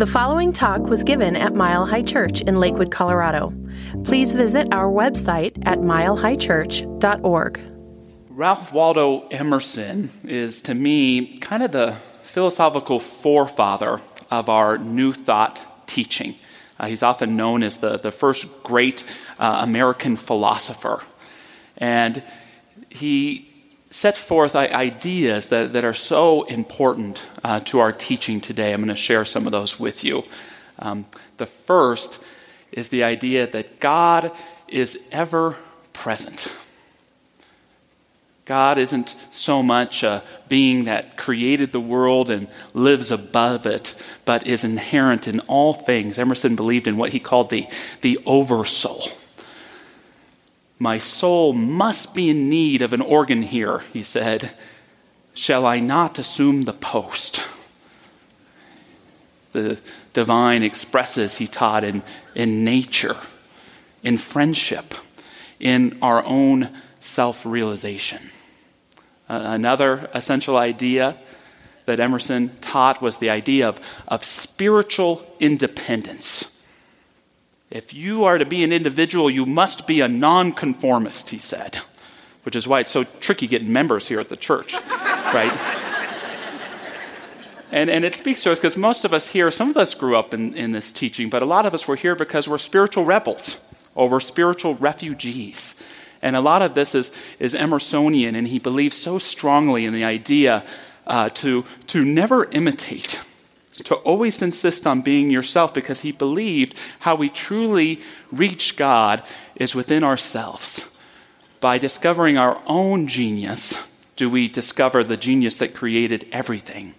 The following talk was given at Mile High Church in Lakewood, Colorado. Please visit our website at milehighchurch.org. Ralph Waldo Emerson is, to me, kind of the philosophical forefather of our New Thought teaching. Uh, he's often known as the, the first great uh, American philosopher. And he set forth ideas that, that are so important uh, to our teaching today. I'm going to share some of those with you. Um, the first is the idea that God is ever present. God isn't so much a being that created the world and lives above it, but is inherent in all things. Emerson believed in what he called the, the oversoul. My soul must be in need of an organ here, he said. Shall I not assume the post? The divine expresses, he taught, in, in nature, in friendship, in our own self realization. Uh, another essential idea that Emerson taught was the idea of, of spiritual independence. If you are to be an individual, you must be a nonconformist, he said, which is why it's so tricky getting members here at the church, right? And, and it speaks to us because most of us here, some of us grew up in, in this teaching, but a lot of us were here because we're spiritual rebels or we're spiritual refugees. And a lot of this is, is Emersonian, and he believes so strongly in the idea uh, to, to never imitate to always insist on being yourself because he believed how we truly reach God is within ourselves. By discovering our own genius, do we discover the genius that created everything.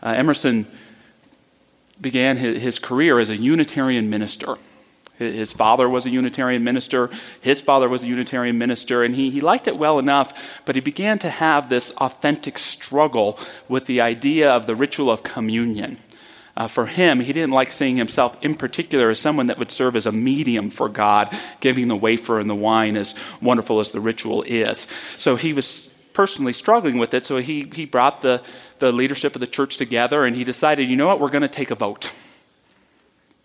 Uh, Emerson began his, his career as a Unitarian minister. His father was a Unitarian minister. His father was a Unitarian minister, and he, he liked it well enough, but he began to have this authentic struggle with the idea of the ritual of communion. Uh, for him, he didn't like seeing himself in particular as someone that would serve as a medium for God, giving the wafer and the wine as wonderful as the ritual is. So he was personally struggling with it, so he, he brought the, the leadership of the church together and he decided, you know what, we're going to take a vote.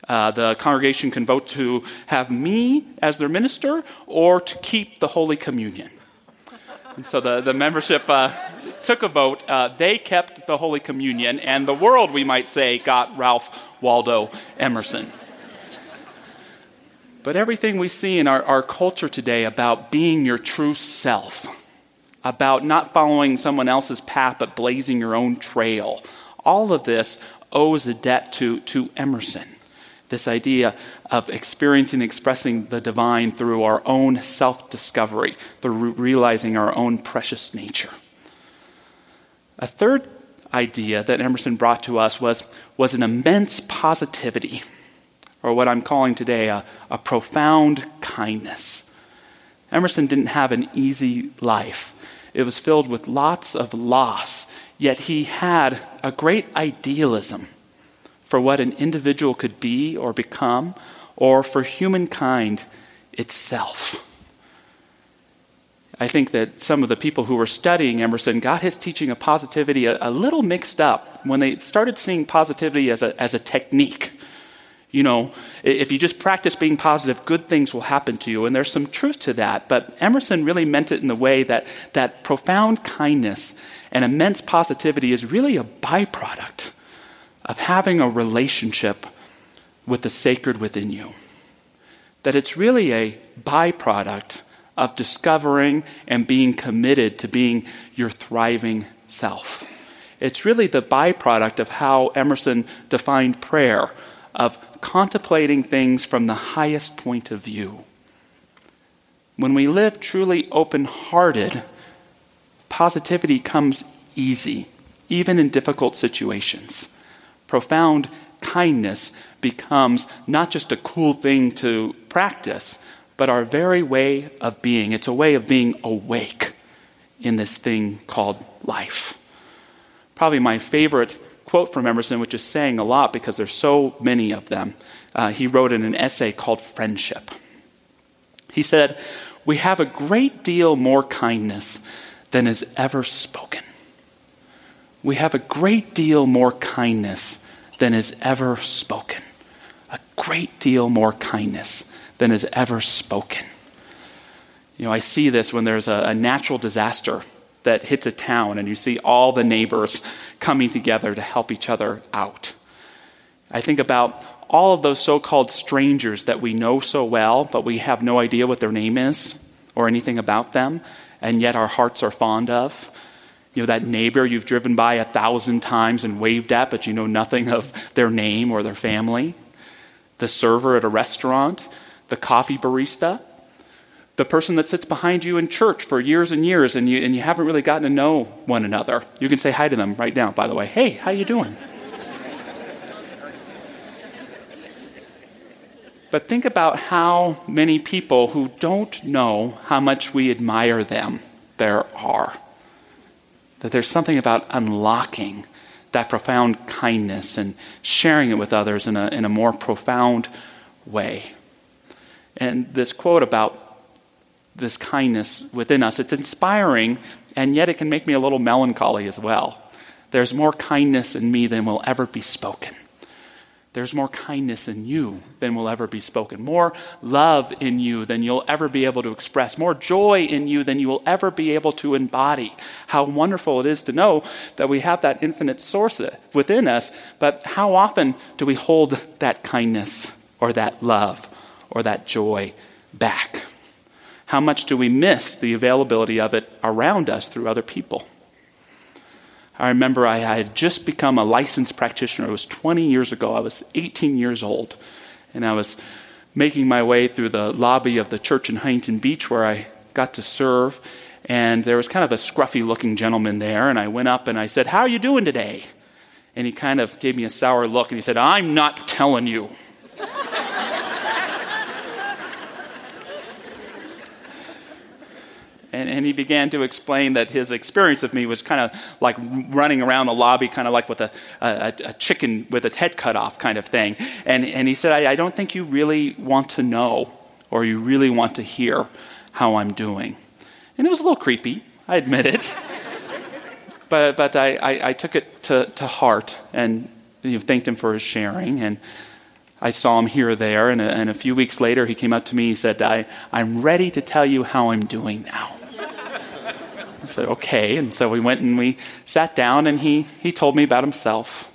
Uh, the congregation can vote to have me as their minister or to keep the Holy Communion. And so the, the membership uh, took a vote. Uh, they kept the Holy Communion, and the world, we might say, got Ralph Waldo Emerson. But everything we see in our, our culture today about being your true self, about not following someone else's path but blazing your own trail, all of this owes a debt to, to Emerson this idea of experiencing and expressing the divine through our own self discovery, through realizing our own precious nature. A third idea that Emerson brought to us was, was an immense positivity, or what I'm calling today a, a profound kindness. Emerson didn't have an easy life. It was filled with lots of loss, yet he had a great idealism for what an individual could be or become, or for humankind itself. I think that some of the people who were studying Emerson got his teaching of positivity a, a little mixed up when they started seeing positivity as a, as a technique. You know, if you just practice being positive, good things will happen to you. And there's some truth to that. But Emerson really meant it in the way that that profound kindness and immense positivity is really a byproduct of having a relationship with the sacred within you. That it's really a byproduct of discovering and being committed to being your thriving self. It's really the byproduct of how Emerson defined prayer, of contemplating things from the highest point of view. When we live truly open hearted, positivity comes easy, even in difficult situations profound kindness becomes not just a cool thing to practice, but our very way of being. It's a way of being awake in this thing called life. Probably my favorite quote from Emerson, which is saying a lot because there's so many of them. Uh, he wrote in an essay called Friendship. He said, We have a great deal more kindness than is ever spoken we have a great deal more kindness than is ever spoken. A great deal more kindness than is ever spoken. You know, I see this when there's a, a natural disaster that hits a town and you see all the neighbors coming together to help each other out. I think about all of those so called strangers that we know so well, but we have no idea what their name is or anything about them, and yet our hearts are fond of. You know, that neighbor you've driven by a thousand times and waved at, but you know nothing of their name or their family. The server at a restaurant, the coffee barista, the person that sits behind you in church for years and years and you, and you haven't really gotten to know one another. You can say hi to them right now, by the way. Hey, how you doing? But think about how many people who don't know how much we admire them there are. That there's something about unlocking that profound kindness and sharing it with others in a, in a more profound way. And this quote about this kindness within us, it's inspiring, and yet it can make me a little melancholy as well. There's more kindness in me than will ever be spoken. There's more kindness in you than will ever be spoken, more love in you than you'll ever be able to express, more joy in you than you will ever be able to embody. How wonderful it is to know that we have that infinite source within us, but how often do we hold that kindness or that love or that joy back? How much do we miss the availability of it around us through other people? I remember I had just become a licensed practitioner. It was 20 years ago. I was 18 years old. And I was making my way through the lobby of the church in Huntington Beach where I got to serve. And there was kind of a scruffy looking gentleman there. And I went up and I said, How are you doing today? And he kind of gave me a sour look and he said, I'm not telling you. And, he began to explain that his experience of me was kind of like running around the lobby, kind of like with a, a, a, chicken with its head cut off kind of thing. And, and he said, I, I don't think you really want to know or you really want to hear how I'm doing. And it was a little creepy, I admit it. but but I, I, I, took it to, to heart and you know, thanked him for his sharing. And I saw him here or there. And a, and a few weeks later, he came up to me. He said, I, I'm ready to tell you how I'm doing now. I said, okay. And so we went and we sat down, and he, he told me about himself.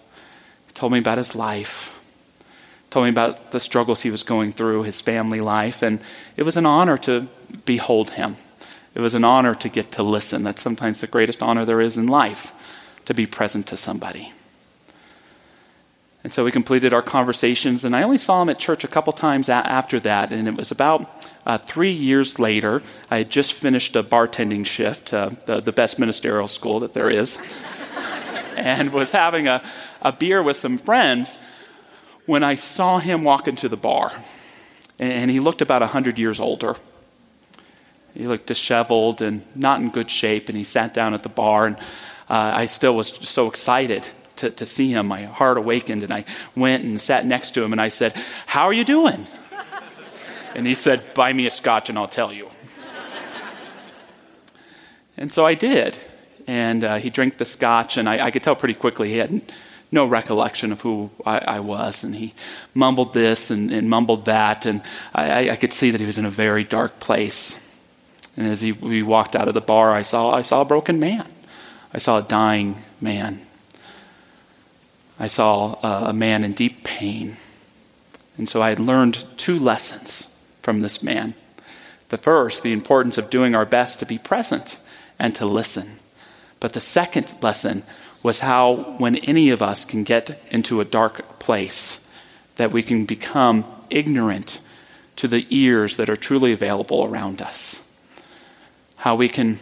He told me about his life. He told me about the struggles he was going through, his family life. And it was an honor to behold him. It was an honor to get to listen. That's sometimes the greatest honor there is in life, to be present to somebody. And so we completed our conversations, and I only saw him at church a couple times a- after that. And it was about uh, three years later. I had just finished a bartending shift, uh, the, the best ministerial school that there is, and was having a, a beer with some friends when I saw him walk into the bar. And he looked about 100 years older. He looked disheveled and not in good shape, and he sat down at the bar, and uh, I still was so excited to, to see him. My heart awakened, and I went and sat next to him, and I said, How are you doing? And he said, Buy me a scotch, and I'll tell you. and so I did. And uh, he drank the scotch, and I, I, could tell pretty quickly he had no recollection of who I, I was. And he mumbled this and, and mumbled that, and I, I, could see that he was in a very dark place. And as he, we walked out of the bar, I saw, I saw a broken man. I saw a dying man. I saw a man in deep pain. And so I had learned two lessons from this man. The first, the importance of doing our best to be present and to listen. But the second lesson was how, when any of us can get into a dark place, that we can become ignorant to the ears that are truly available around us. How we can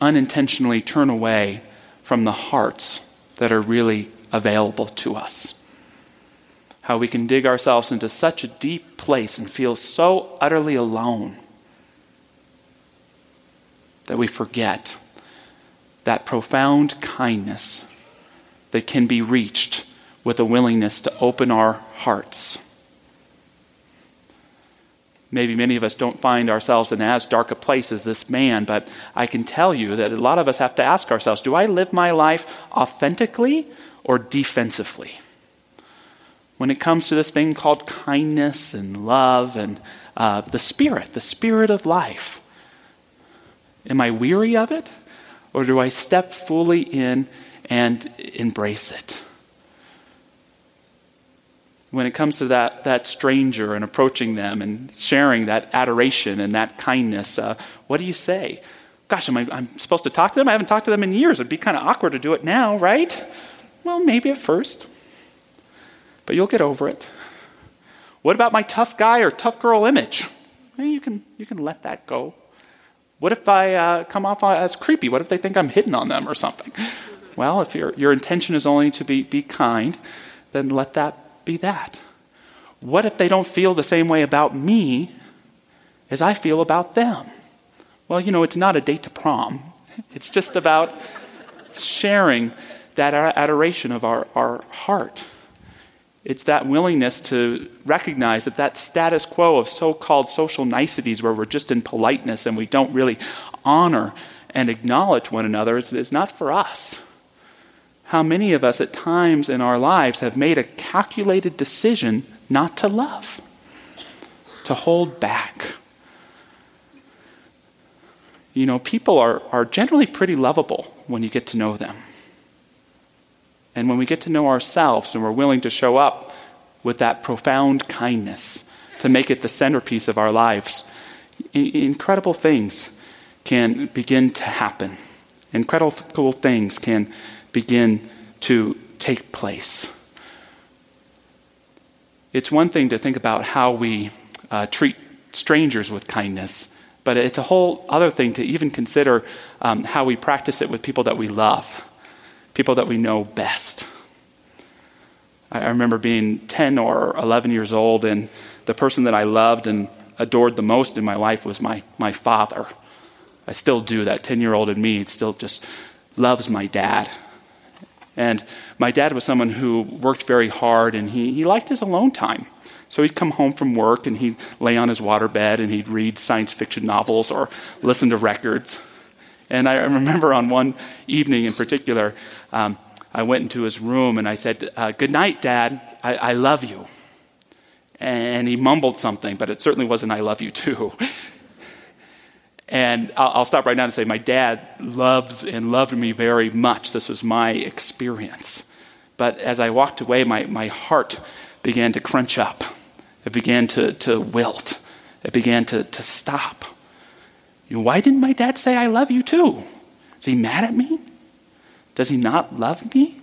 unintentionally turn away from the hearts that are really available to us. How we can dig ourselves into such a deep place and feel so utterly alone that we forget that profound kindness that can be reached with a willingness to open our hearts. Maybe many of us don't find ourselves in as dark a place as this man, but I can tell you that a lot of us have to ask ourselves do I live my life authentically or defensively? when it comes to this thing called kindness and love and uh, the Spirit, the Spirit of life? Am I weary of it? Or do I step fully in and embrace it? When it comes to that, that stranger and approaching them and sharing that adoration and that kindness, uh, what do you say? Gosh, am I I'm supposed to talk to them? I haven't talked to them in years. It'd be kind of awkward to do it now, right? Well, maybe at first, but you'll get over it. What about my tough guy or tough girl image? Well, you, can, you can let that go. What if I uh, come off as creepy? What if they think I'm hitting on them or something? Well, if your, your intention is only to be, be kind, then let that be that. What if they don't feel the same way about me as I feel about them? Well, you know, it's not a date to prom. It's just about sharing that adoration of our, our heart. It's that willingness to recognize that that status quo of so called social niceties where we're just in politeness and we don't really honor and acknowledge one another is, is not for us. How many of us at times in our lives have made a calculated decision not to love, to hold back? You know, people are, are generally pretty lovable when you get to know them. And when we get to know ourselves and we're willing to show up with that profound kindness to make it the centerpiece of our lives, incredible things can begin to happen. Incredible things can begin to take place. It's one thing to think about how we uh, treat strangers with kindness, but it's a whole other thing to even consider um, how we practice it with people that we love people that we know best. I remember being 10 or 11 years old, and the person that I loved and adored the most in my life was my, my father. I still do. That 10 year old in me still just loves my dad. And my dad was someone who worked very hard, and he, he liked his alone time. So he'd come home from work and he'd lay on his waterbed and he'd read science fiction novels or listen to records. And I remember on one evening in particular, um, I went into his room and I said, uh, Good night, Dad. I, I love you. And he mumbled something, but it certainly wasn't, I love you too. And I'll, stop right now and say, my dad loves and loved me very much. This was my experience. But as I walked away, my, my heart began to crunch up. It began to, to wilt. It began to, to stop. You know, why didn't my dad say, I love you too? Is he mad at me? Does he not love me?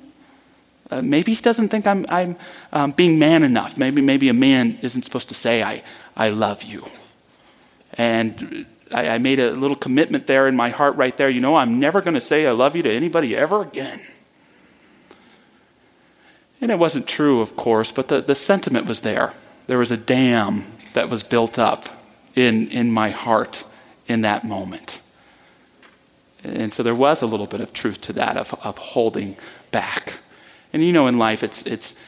Uh, maybe he doesn't think I'm, I'm um, being man enough. Maybe, maybe a man isn't supposed to say, I, I love you. And I, I made a little commitment there in my heart right there. You know, I'm never going to say I love you to anybody ever again. And it wasn't true, of course, but the, the sentiment was there. There was a dam that was built up in, in my heart in that moment. And so there was a little bit of truth to that, of, of holding back. And you know, in life, it's, it's,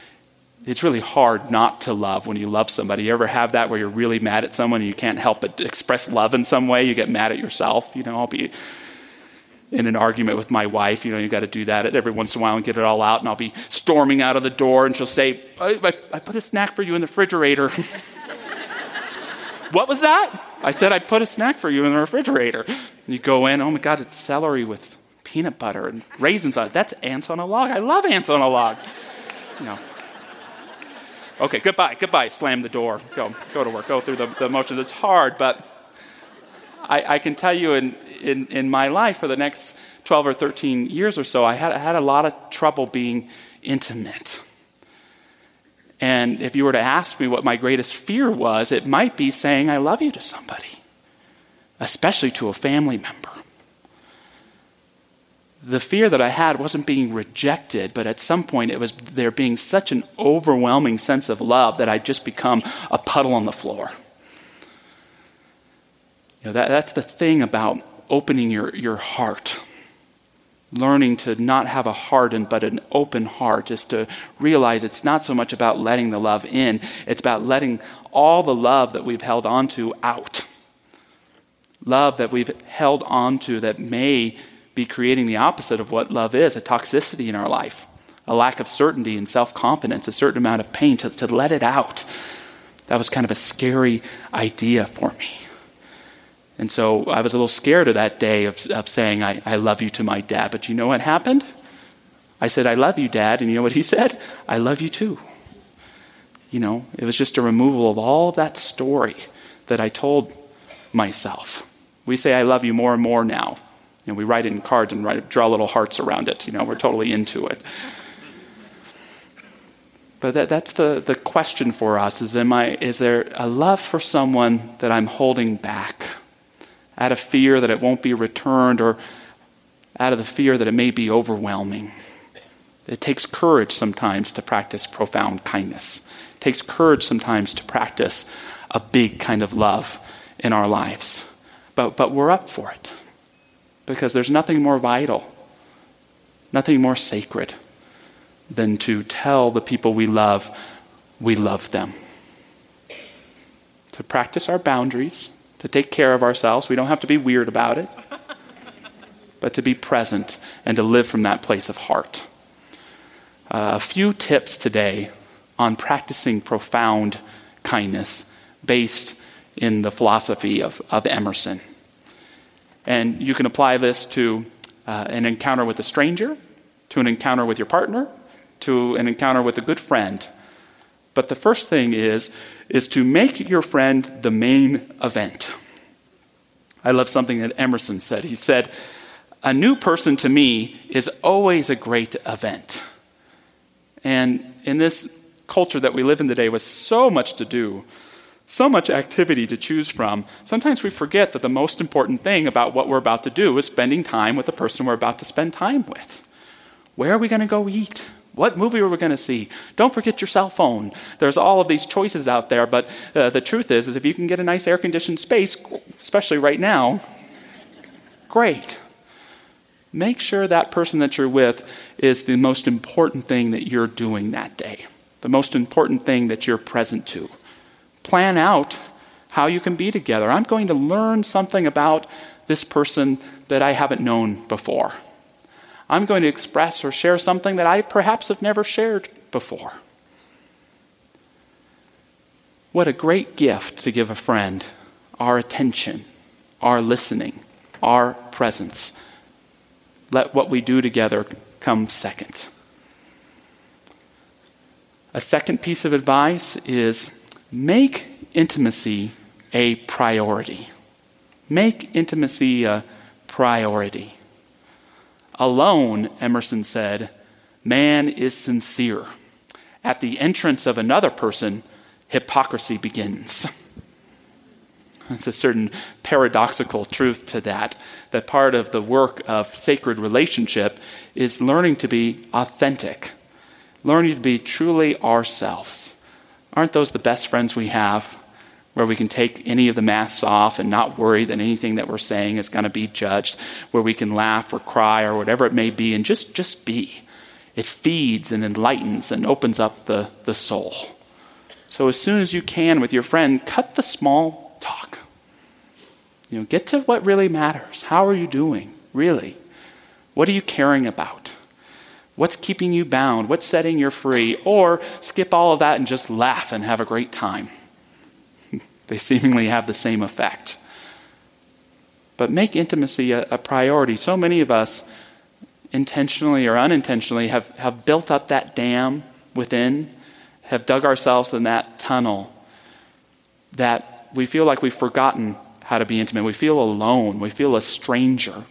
it's really hard not to love when you love somebody. You ever have that where you're really mad at someone and you can't help but express love in some way? You get mad at yourself. You know, I'll be in an argument with my wife. You know, you got to do that every once in a while and get it all out. And I'll be storming out of the door and she'll say, I, I, I put a snack for you in the refrigerator. what was that? I said, I put a snack for you in the refrigerator. And you go in, oh my God, it's celery with peanut butter and raisins on it. That's ants on a log. I love ants on a log. You know. Okay, goodbye, goodbye. Slam the door. Go, go to work. Go through the, the motions. It's hard, but I, I can tell you in, in, in my life for the next 12 or 13 years or so, I had, I had a lot of trouble being intimate. And if you were to ask me what my greatest fear was, it might be saying, I love you to somebody, especially to a family member. The fear that I had wasn't being rejected, but at some point it was there being such an overwhelming sense of love that I'd just become a puddle on the floor. You know, that, that's the thing about opening your, your heart learning to not have a hardened but an open heart is to realize it's not so much about letting the love in, it's about letting all the love that we've held onto out. Love that we've held onto that may be creating the opposite of what love is a toxicity in our life. a lack of certainty and self confidence, a certain amount of pain, to, to let it out. That was kind of a scary idea for me. And so I was a little scared of that day of, of saying, I, I love you to my dad. But you know what happened? I said, I love you, dad. And you know what he said? I love you too. You know, it was just a removal of all of that story that I told myself. We say, I love you more and more now. And we write it in cards and write, draw little hearts around it. You know, we're totally into it. But that, that's the, the question for us is, am I, is there a love for someone that I'm holding back out of fear that it won't be returned or out of the fear that it may be overwhelming? It takes courage sometimes to practice profound kindness. It takes courage sometimes to practice a big kind of love in our lives. But, but we're up for it because there's nothing more vital, nothing more sacred than to tell the people we love we love them. To practice our boundaries, to take care of ourselves. We don't have to be weird about it, but to be present and to live from that place of heart. Uh, a few tips today on practicing profound kindness based in the philosophy of, of Emerson. And you can apply this to uh, an encounter with a stranger, to an encounter with your partner, to an encounter with a good friend. But the first thing is, is to make your friend the main event. I love something that Emerson said. He said, A new person to me is always a great event. And in this culture that we live in today with so much to do, so much activity to choose from, sometimes we forget that the most important thing about what we're about to do is spending time with the person we're about to spend time with. Where are we going to go eat? What movie are we going to see? Don't forget your cell phone. There's all of these choices out there, but uh, the truth is, is if you can get a nice air conditioned space, especially right now, great. Make sure that person that you're with is the most important thing that you're doing that day, the most important thing that you're present to. Plan out how you can be together. I'm going to learn something about this person that I haven't known before. I'm going to express or share something that I perhaps have never shared before. What a great gift to give a friend our attention, our listening, our presence. Let what we do together come second. A second piece of advice is make intimacy a priority. Make intimacy a priority. Alone, Emerson said, man is sincere. At the entrance of another person, hypocrisy begins. There's a certain paradoxical truth to that, that part of the work of sacred relationship is learning to be authentic, learning to be truly ourselves. Aren't those the best friends we have? Where we can take any of the masks off and not worry that anything that we're saying is going to be judged, where we can laugh or cry or whatever it may be and just, just be. It feeds and enlightens and opens up the, the soul. So as soon as you can with your friend, cut the small talk. You know, get to what really matters. How are you doing? Really? What are you caring about? What's keeping you bound? What's setting you free? Or skip all of that and just laugh and have a great time. They seemingly have the same effect. But make intimacy a, a, priority. So many of us, intentionally or unintentionally, have, have built up that dam within, have dug ourselves in that tunnel that we feel like we've forgotten how to be intimate. We feel alone. We feel a stranger.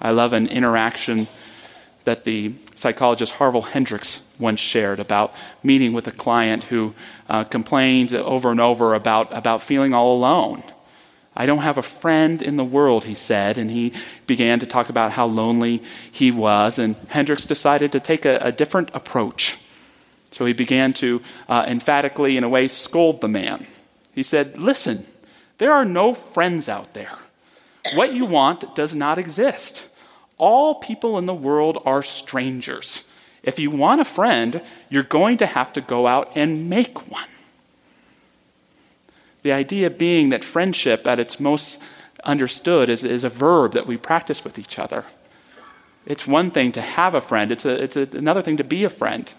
I love an interaction that the psychologist Harville Hendrix once shared about meeting with a client who uh, complained over and over about, about feeling all alone. I don't have a friend in the world, he said, and he began to talk about how lonely he was. And Hendrix decided to take a, a different approach. So he began to uh, emphatically, in a way, scold the man. He said, Listen, there are no friends out there. What you want does not exist. All people in the world are strangers. If you want a friend, you're going to have to go out and make one. The idea being that friendship, at its most understood, is, is a verb that we practice with each other. It's one thing to have a friend, it's, a, it's a, another thing to be a friend.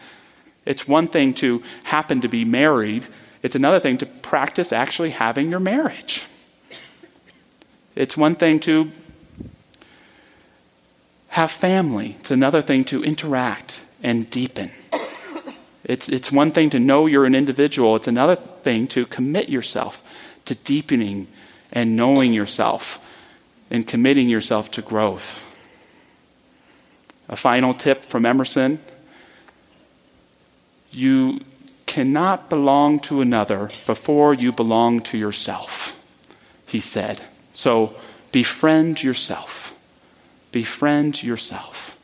It's one thing to happen to be married, it's another thing to practice actually having your marriage. It's one thing to have family, it's another thing to interact and deepen. It's, it's one thing to know you're an individual, it's another thing to commit yourself to deepening and knowing yourself and committing yourself to growth. A final tip from Emerson you cannot belong to another before you belong to yourself, he said. So befriend yourself. Befriend yourself.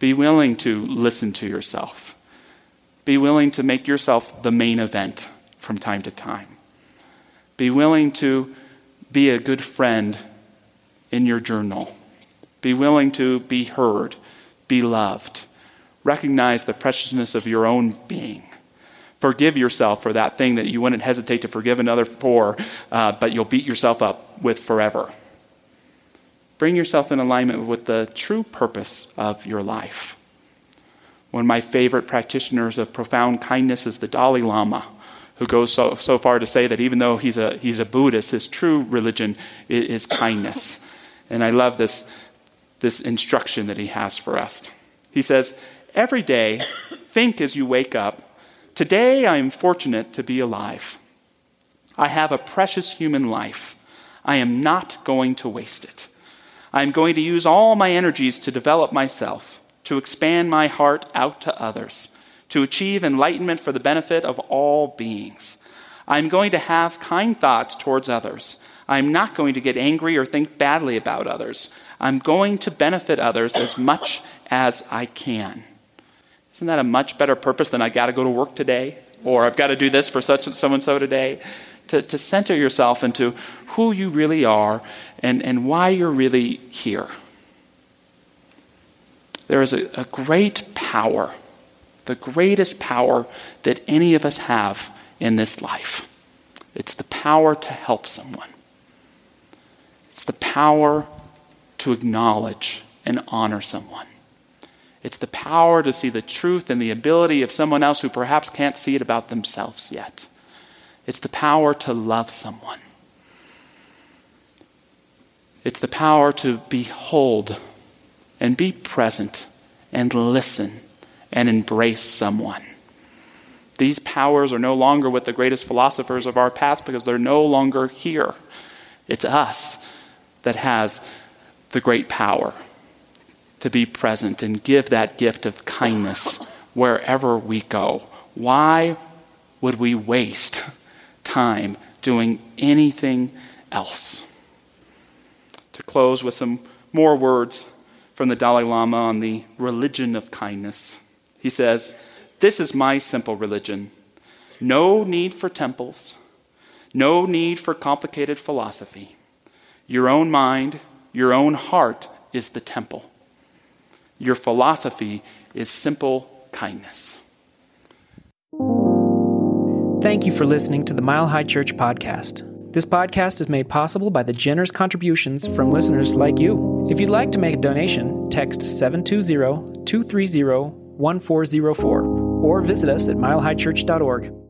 Be willing to listen to yourself. Be willing to make yourself the main event from time to time. Be willing to be a good friend in your journal. Be willing to be heard, be loved. Recognize the preciousness of your own being. Forgive yourself for that thing that you wouldn't hesitate to forgive another for, uh, but you'll beat yourself up with forever. Bring yourself in alignment with the true purpose of your life. One of my favorite practitioners of profound kindness is the Dalai Lama, who goes so, so far to say that even though he's a, he's a Buddhist, his true religion is, is kindness. And I love this, this instruction that he has for us. He says, Every day, think as you wake up, today I am fortunate to be alive. I have a precious human life. I am not going to waste it. I am going to use all my energies to develop myself, to expand my heart out to others, to achieve enlightenment for the benefit of all beings. I am going to have kind thoughts towards others. I am not going to get angry or think badly about others. I'm going to benefit others as much as I can. Isn't that a much better purpose than I got to go to work today? Or I've got to do this for such and so and so today? To, to center yourself into who you really are and, and why you're really here. There is a, a great power, the greatest power that any of us have in this life. It's the power to help someone. It's the power to acknowledge and honor someone. It's the power to see the truth and the ability of someone else who perhaps can't see it about themselves yet. It's the power to love someone. It's the power to behold and be present and listen and embrace someone. These powers are no longer with the greatest philosophers of our past because they're no longer here. It's us that has the great power to be present and give that gift of kindness wherever we go. Why would we waste time doing anything else? To close with some more words from the Dalai Lama on the religion of kindness. He says, This is my simple religion. No need for temples, no need for complicated philosophy. Your own mind, your own heart is the temple. Your philosophy is simple kindness. Thank you for listening to the Mile High Church podcast. This podcast is made possible by the generous contributions from listeners like you. If you'd like to make a donation, text 720 230 1404 or visit us at milehighchurch.org.